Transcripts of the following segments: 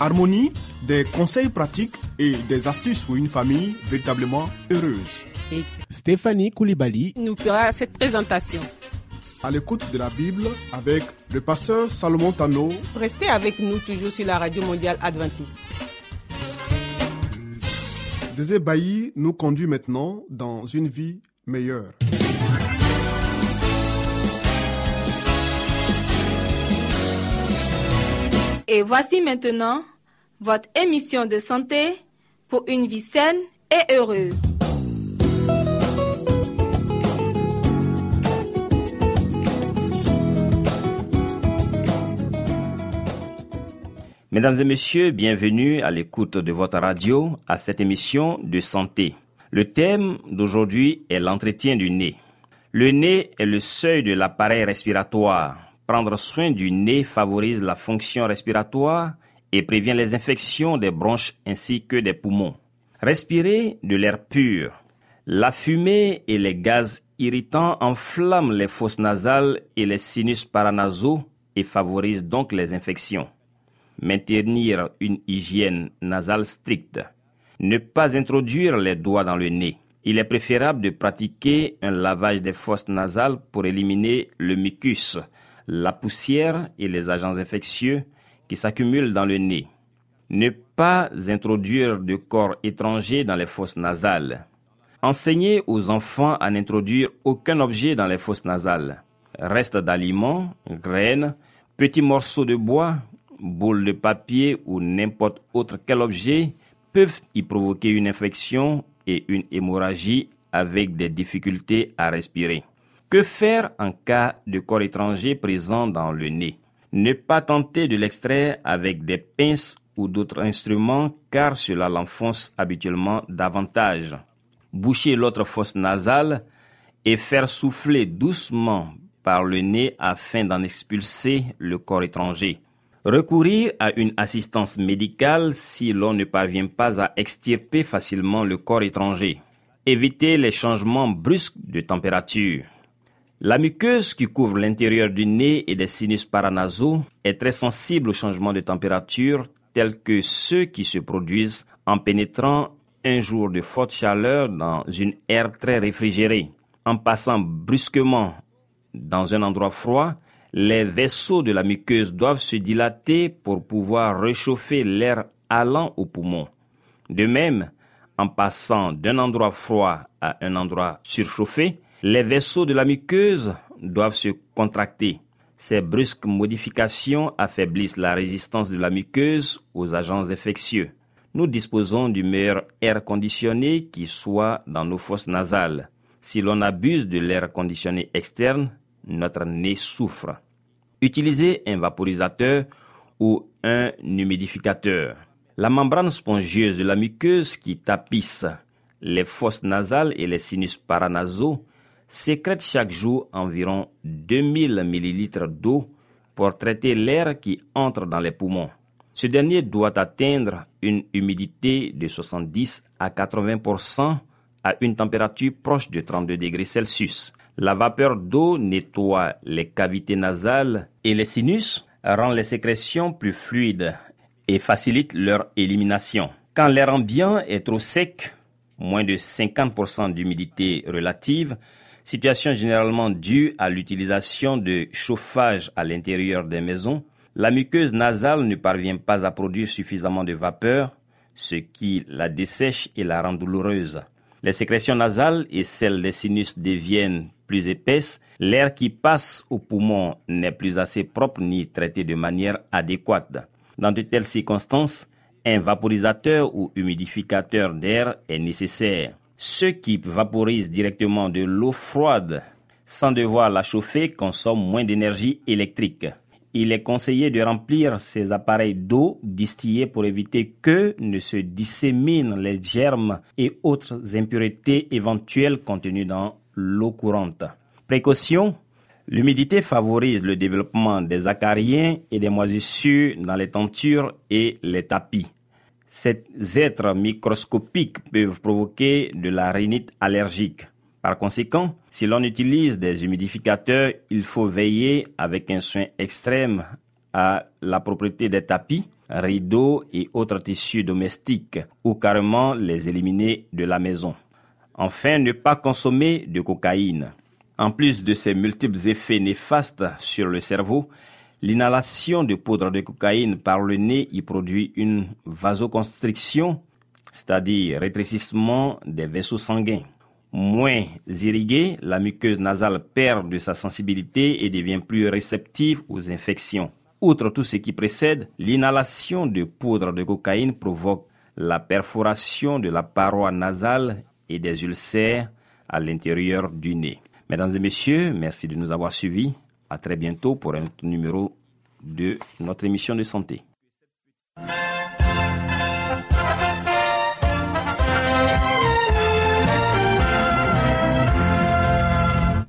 Harmonie, des conseils pratiques et des astuces pour une famille véritablement heureuse. et Stéphanie Koulibaly, nous fera cette présentation. À l'écoute de la Bible avec le pasteur Salomon Tano, Restez avec nous toujours sur la radio mondiale adventiste. Zézé Bailly nous conduit maintenant dans une vie meilleure. Et voici maintenant votre émission de santé pour une vie saine et heureuse. Mesdames et messieurs, bienvenue à l'écoute de votre radio à cette émission de santé. Le thème d'aujourd'hui est l'entretien du nez. Le nez est le seuil de l'appareil respiratoire. Prendre soin du nez favorise la fonction respiratoire et prévient les infections des bronches ainsi que des poumons. Respirer de l'air pur. La fumée et les gaz irritants enflamment les fosses nasales et les sinus paranasaux et favorisent donc les infections maintenir une hygiène nasale stricte, ne pas introduire les doigts dans le nez. Il est préférable de pratiquer un lavage des fosses nasales pour éliminer le mucus, la poussière et les agents infectieux qui s'accumulent dans le nez. Ne pas introduire de corps étrangers dans les fosses nasales. Enseigner aux enfants à n'introduire aucun objet dans les fosses nasales. Restes d'aliments, graines, petits morceaux de bois, boules de papier ou n'importe autre quel objet peuvent y provoquer une infection et une hémorragie avec des difficultés à respirer. Que faire en cas de corps étranger présent dans le nez? Ne pas tenter de l'extraire avec des pinces ou d'autres instruments car cela l'enfonce habituellement davantage. Boucher l'autre fosse nasale et faire souffler doucement par le nez afin d'en expulser le corps étranger. Recourir à une assistance médicale si l'on ne parvient pas à extirper facilement le corps étranger. Éviter les changements brusques de température. La muqueuse qui couvre l'intérieur du nez et des sinus paranasaux est très sensible aux changements de température tels que ceux qui se produisent en pénétrant un jour de forte chaleur dans une aire très réfrigérée. En passant brusquement dans un endroit froid, les vaisseaux de la muqueuse doivent se dilater pour pouvoir réchauffer l'air allant aux poumons. De même, en passant d'un endroit froid à un endroit surchauffé, les vaisseaux de la muqueuse doivent se contracter. Ces brusques modifications affaiblissent la résistance de la muqueuse aux agents infectieux. Nous disposons du meilleur air conditionné qui soit dans nos fosses nasales. Si l'on abuse de l'air conditionné externe, notre nez souffre. Utilisez un vaporisateur ou un humidificateur. La membrane spongieuse de la muqueuse qui tapisse les fosses nasales et les sinus paranasaux sécrète chaque jour environ 2000 ml d'eau pour traiter l'air qui entre dans les poumons. Ce dernier doit atteindre une humidité de 70 à 80% à une température proche de 32 degrés Celsius. La vapeur d'eau nettoie les cavités nasales et les sinus, rend les sécrétions plus fluides et facilite leur élimination. Quand l'air ambiant est trop sec, moins de 50% d'humidité relative, situation généralement due à l'utilisation de chauffage à l'intérieur des maisons, la muqueuse nasale ne parvient pas à produire suffisamment de vapeur, ce qui la dessèche et la rend douloureuse. Les sécrétions nasales et celles des sinus deviennent plus épaisses, l'air qui passe aux poumons n'est plus assez propre ni traité de manière adéquate. Dans de telles circonstances, un vaporisateur ou humidificateur d'air est nécessaire. Ceux qui vaporisent directement de l'eau froide sans devoir la chauffer consomment moins d'énergie électrique. il est conseillé de remplir ces appareils d'eau distillée pour éviter que ne se disséminent les germes et autres impuretés éventuelles contenues dans l'eau courante. Précaution, l'humidité favorise le développement des acariens et des moisissures dans les tentures et les tapis. Ces êtres microscopiques peuvent provoquer de la rhinite allergique. Par conséquent, si l'on utilise des humidificateurs, il faut veiller avec un soin extrême à la propriété des tapis, rideaux et autres tissus domestiques ou carrément les éliminer de la maison. Enfin, ne pas consommer de cocaïne. En plus de ses multiples effets néfastes sur le cerveau, l'inhalation de poudre de cocaïne par le nez y produit une vasoconstriction, c'est-à-dire rétrécissement des vaisseaux sanguins moins irriguée, la muqueuse nasale perd de sa sensibilité et devient plus réceptive aux infections. Outre tout ce qui précède, l'inhalation de poudre de cocaïne provoque la perforation de la paroi nasale et des ulcères à l'intérieur du nez. Mesdames et messieurs, merci de nous avoir suivis. À très bientôt pour un numéro de notre émission de santé.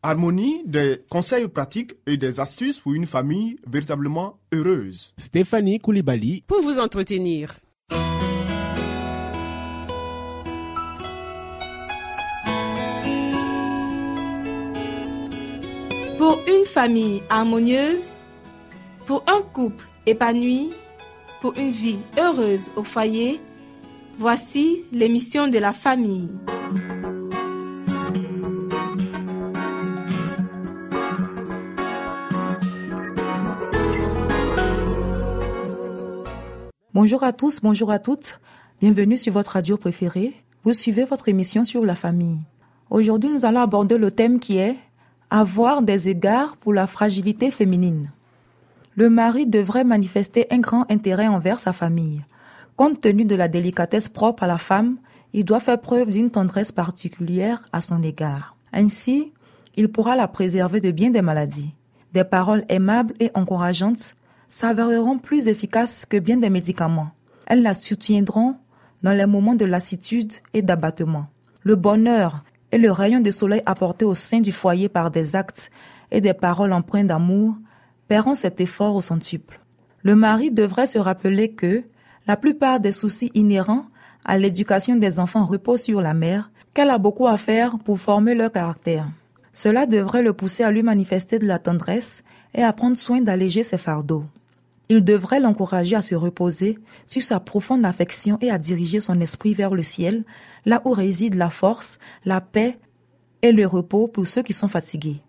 Harmonie, des conseils pratiques et des astuces pour une famille véritablement heureuse. Stéphanie Koulibaly. Pour vous entretenir. Pour une famille harmonieuse, pour un couple épanoui, pour une vie heureuse au foyer, voici l'émission de la famille. Bonjour à tous, bonjour à toutes. Bienvenue sur votre radio préférée. Vous suivez votre émission sur la famille. Aujourd'hui, nous allons aborder le thème qui est avoir des égards pour la fragilité féminine. Le mari devrait manifester un grand intérêt envers sa famille. Compte tenu de la délicatesse propre à la femme, il doit faire preuve d'une tendresse particulière à son égard. Ainsi, il pourra la préserver de bien des maladies. Des paroles aimables et encourageantes s'avéreront plus efficaces que bien des médicaments. Elles la soutiendront dans les moments de lassitude et d'abattement. Le bonheur et le rayon de soleil apporté au sein du foyer par des actes et des paroles empreintes d'amour paieront cet effort au centuple. Le mari devrait se rappeler que la plupart des soucis inhérents à l'éducation des enfants reposent sur la mère, qu'elle a beaucoup à faire pour former leur caractère. Cela devrait le pousser à lui manifester de la tendresse et à prendre soin d'alléger ses fardeaux. Il devrait l'encourager à se reposer sur sa profonde affection et à diriger son esprit vers le ciel, là où réside la force, la paix et le repos pour ceux qui sont fatigués.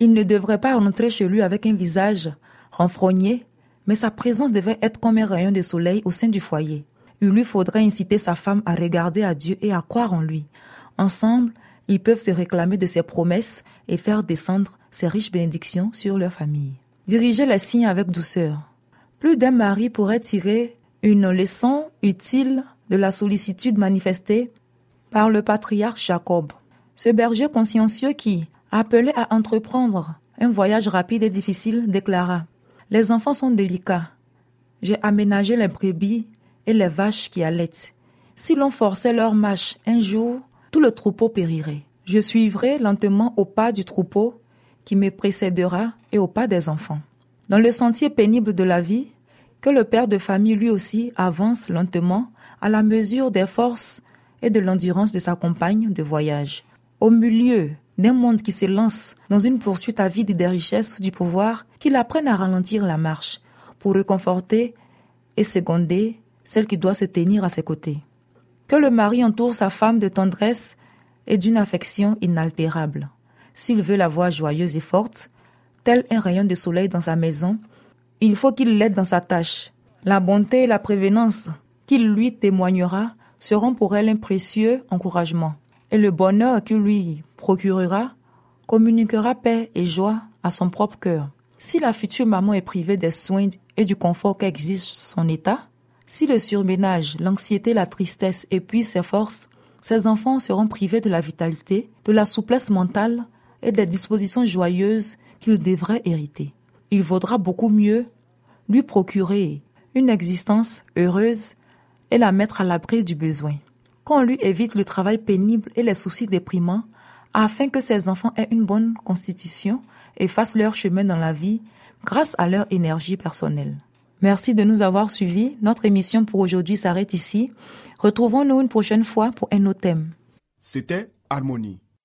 Il ne devrait pas rentrer chez lui avec un visage renfrogné, mais sa présence devait être comme un rayon de soleil au sein du foyer. Il lui faudrait inciter sa femme à regarder à Dieu et à croire en lui. Ensemble, ils peuvent se réclamer de ses promesses et faire descendre ses riches bénédictions sur leur famille. Diriger les signes avec douceur. Plus d'un mari pourrait tirer une leçon utile de la sollicitude manifestée par le patriarche Jacob. Ce berger consciencieux qui, appelé à entreprendre un voyage rapide et difficile, déclara Les enfants sont délicats. J'ai aménagé les brebis et les vaches qui allaitent. Si l'on forçait leur marche un jour, tout le troupeau périrait. Je suivrai lentement au pas du troupeau qui me précédera et au pas des enfants dans le sentier pénible de la vie, que le père de famille lui aussi avance lentement à la mesure des forces et de l'endurance de sa compagne de voyage. Au milieu d'un monde qui s'élance dans une poursuite avide des richesses du pouvoir, qu'il apprenne à ralentir la marche pour réconforter et seconder celle qui doit se tenir à ses côtés. Que le mari entoure sa femme de tendresse et d'une affection inaltérable. S'il veut la voir joyeuse et forte, tel un rayon de soleil dans sa maison, il faut qu'il l'aide dans sa tâche. La bonté et la prévenance qu'il lui témoignera seront pour elle un précieux encouragement. Et le bonheur qu'il lui procurera communiquera paix et joie à son propre cœur. Si la future maman est privée des soins et du confort qu'exige son état, si le surménage, l'anxiété, la tristesse épuisent ses forces, ses enfants seront privés de la vitalité, de la souplesse mentale et des dispositions joyeuses qu'ils devraient hériter. il vaudra beaucoup mieux lui procurer une existence heureuse et la mettre à l'abri du besoin. Qu'on lui évite le travail pénible et les soucis déprimants afin que ses enfants aient une bonne constitution et fassent leur chemin dans la vie grâce à leur énergie personnelle. Merci de nous avoir suivis. Notre émission pour aujourd'hui s'arrête ici. Retrouvons-nous une prochaine fois pour un autre thème. C'était Harmonie.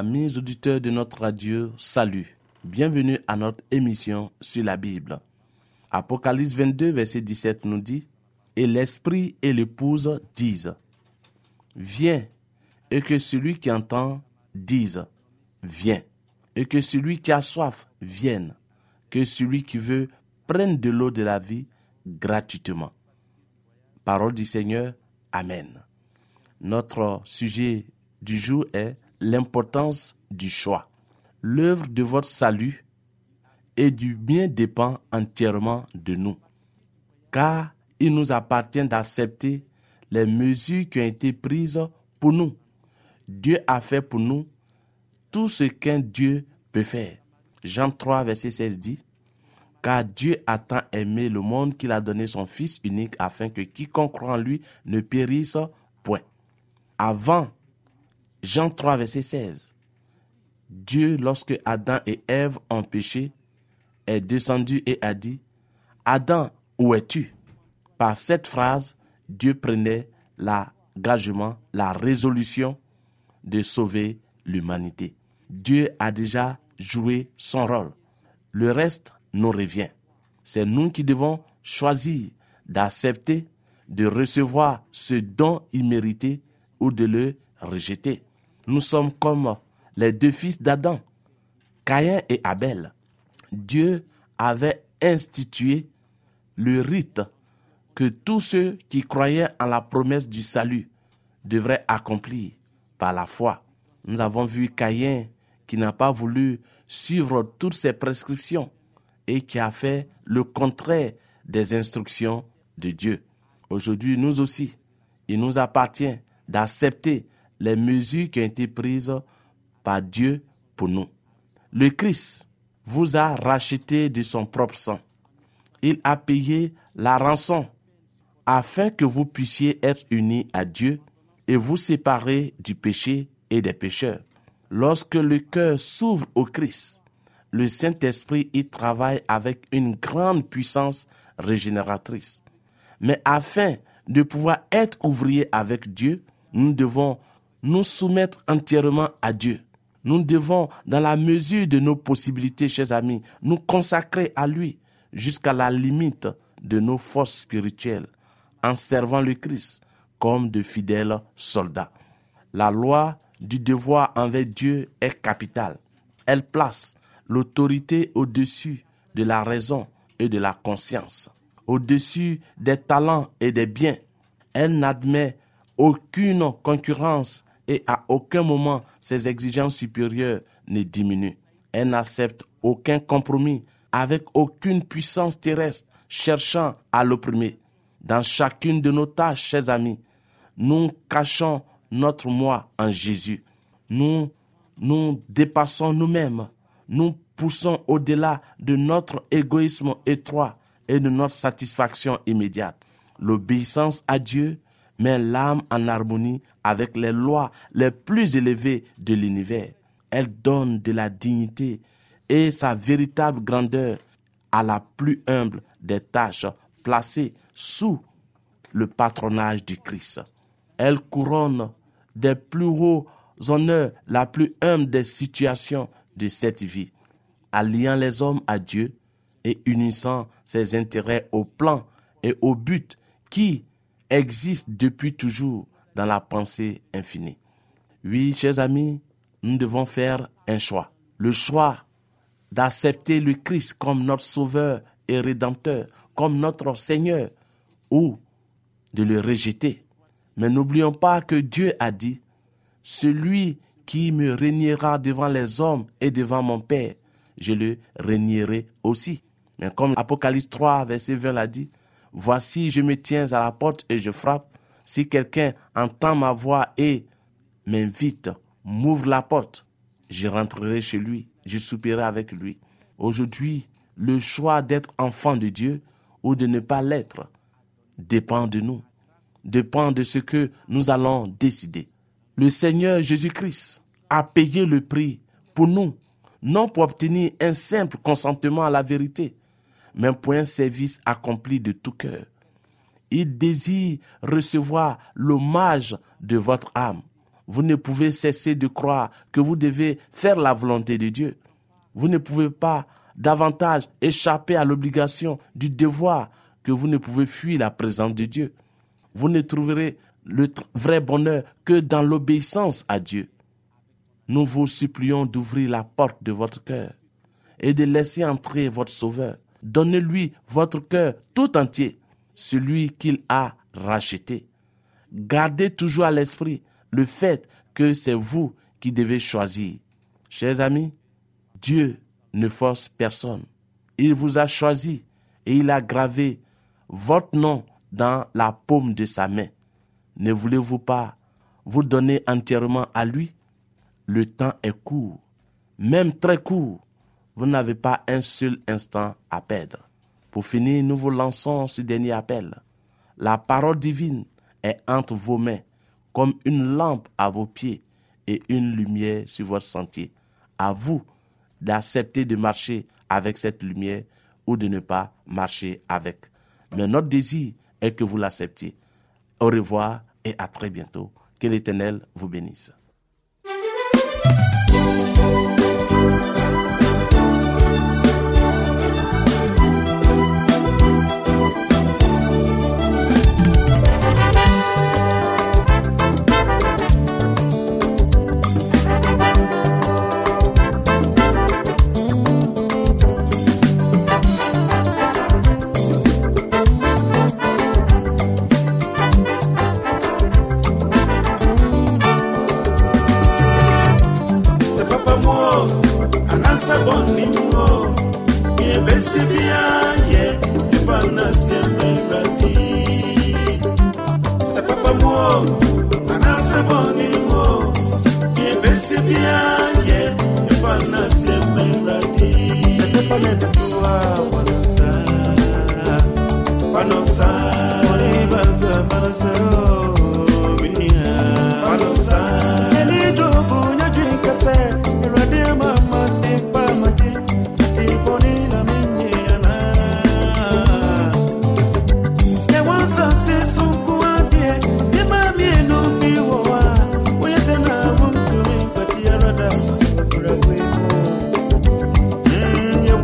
Amis auditeurs de notre radio, salut. Bienvenue à notre émission sur la Bible. Apocalypse 22, verset 17 nous dit, Et l'Esprit et l'épouse disent, Viens, et que celui qui entend dise, Viens, et que celui qui a soif vienne, que celui qui veut prenne de l'eau de la vie gratuitement. Parole du Seigneur, Amen. Notre sujet du jour est l'importance du choix. L'œuvre de votre salut et du bien dépend entièrement de nous, car il nous appartient d'accepter les mesures qui ont été prises pour nous. Dieu a fait pour nous tout ce qu'un Dieu peut faire. Jean 3, verset 16 dit, Car Dieu a tant aimé le monde qu'il a donné son Fils unique afin que quiconque croit en lui ne périsse point. Avant Jean 3, verset 16. Dieu, lorsque Adam et Ève ont péché, est descendu et a dit, Adam, où es-tu? Par cette phrase, Dieu prenait l'engagement, la résolution de sauver l'humanité. Dieu a déjà joué son rôle. Le reste nous revient. C'est nous qui devons choisir d'accepter, de recevoir ce don immérité ou de le rejeter. Nous sommes comme les deux fils d'Adam, Caïn et Abel. Dieu avait institué le rite que tous ceux qui croyaient en la promesse du salut devraient accomplir par la foi. Nous avons vu Caïn qui n'a pas voulu suivre toutes ces prescriptions et qui a fait le contraire des instructions de Dieu. Aujourd'hui, nous aussi, il nous appartient d'accepter les mesures qui ont été prises par Dieu pour nous. Le Christ vous a racheté de son propre sang. Il a payé la rançon afin que vous puissiez être unis à Dieu et vous séparer du péché et des pécheurs. Lorsque le cœur s'ouvre au Christ, le Saint-Esprit y travaille avec une grande puissance régénératrice. Mais afin de pouvoir être ouvrier avec Dieu, nous devons nous soumettre entièrement à Dieu. Nous devons, dans la mesure de nos possibilités, chers amis, nous consacrer à lui jusqu'à la limite de nos forces spirituelles, en servant le Christ comme de fidèles soldats. La loi du devoir envers Dieu est capitale. Elle place l'autorité au-dessus de la raison et de la conscience, au-dessus des talents et des biens. Elle n'admet aucune concurrence et à aucun moment ses exigences supérieures ne diminuent. Elle n'accepte aucun compromis avec aucune puissance terrestre cherchant à l'opprimer. Dans chacune de nos tâches, chers amis, nous cachons notre moi en Jésus. Nous nous dépassons nous-mêmes. Nous poussons au-delà de notre égoïsme étroit et de notre satisfaction immédiate. L'obéissance à Dieu met l'âme en harmonie avec les lois les plus élevées de l'univers. Elle donne de la dignité et sa véritable grandeur à la plus humble des tâches placées sous le patronage du Christ. Elle couronne des plus hauts honneurs la plus humble des situations de cette vie, alliant les hommes à Dieu et unissant ses intérêts au plan et au but qui existent depuis toujours dans la pensée infinie. Oui, chers amis, nous devons faire un choix. Le choix d'accepter le Christ comme notre Sauveur et Rédempteur, comme notre Seigneur, ou de le rejeter. Mais n'oublions pas que Dieu a dit, celui qui me régnera devant les hommes et devant mon Père, je le régnerai aussi. Mais comme Apocalypse 3, verset 20 l'a dit, Voici, je me tiens à la porte et je frappe. Si quelqu'un entend ma voix et m'invite, m'ouvre la porte, je rentrerai chez lui, je soupirai avec lui. Aujourd'hui, le choix d'être enfant de Dieu ou de ne pas l'être dépend de nous, dépend de ce que nous allons décider. Le Seigneur Jésus-Christ a payé le prix pour nous, non pour obtenir un simple consentement à la vérité, mais pour un service accompli de tout cœur. Il désire recevoir l'hommage de votre âme. Vous ne pouvez cesser de croire que vous devez faire la volonté de Dieu. Vous ne pouvez pas davantage échapper à l'obligation du devoir que vous ne pouvez fuir la présence de Dieu. Vous ne trouverez le vrai bonheur que dans l'obéissance à Dieu. Nous vous supplions d'ouvrir la porte de votre cœur et de laisser entrer votre Sauveur. Donnez-lui votre cœur tout entier, celui qu'il a racheté. Gardez toujours à l'esprit le fait que c'est vous qui devez choisir. Chers amis, Dieu ne force personne. Il vous a choisi et il a gravé votre nom dans la paume de sa main. Ne voulez-vous pas vous donner entièrement à lui? Le temps est court, même très court. Vous n'avez pas un seul instant à perdre. Pour finir, nous vous lançons ce dernier appel. La parole divine est entre vos mains, comme une lampe à vos pieds et une lumière sur votre sentier. À vous d'accepter de marcher avec cette lumière ou de ne pas marcher avec. Mais notre désir est que vous l'acceptiez. Au revoir et à très bientôt. Que l'Éternel vous bénisse.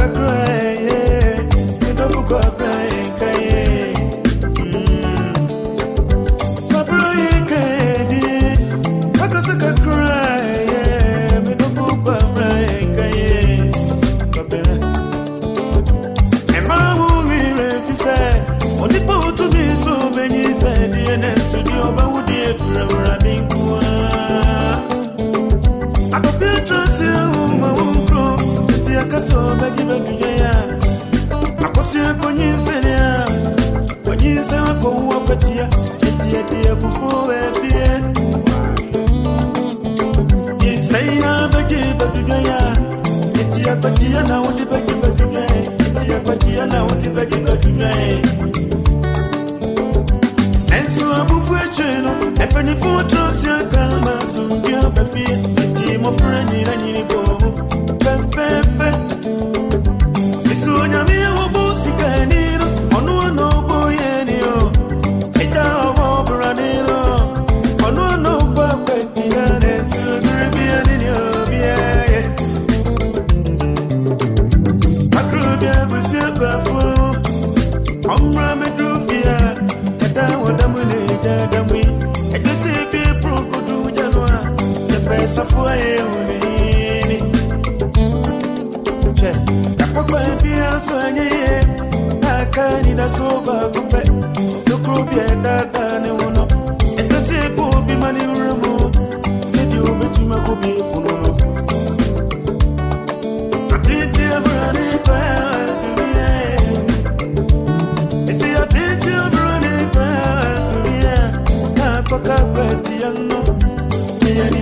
like a.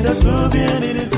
Iya ni da subi ni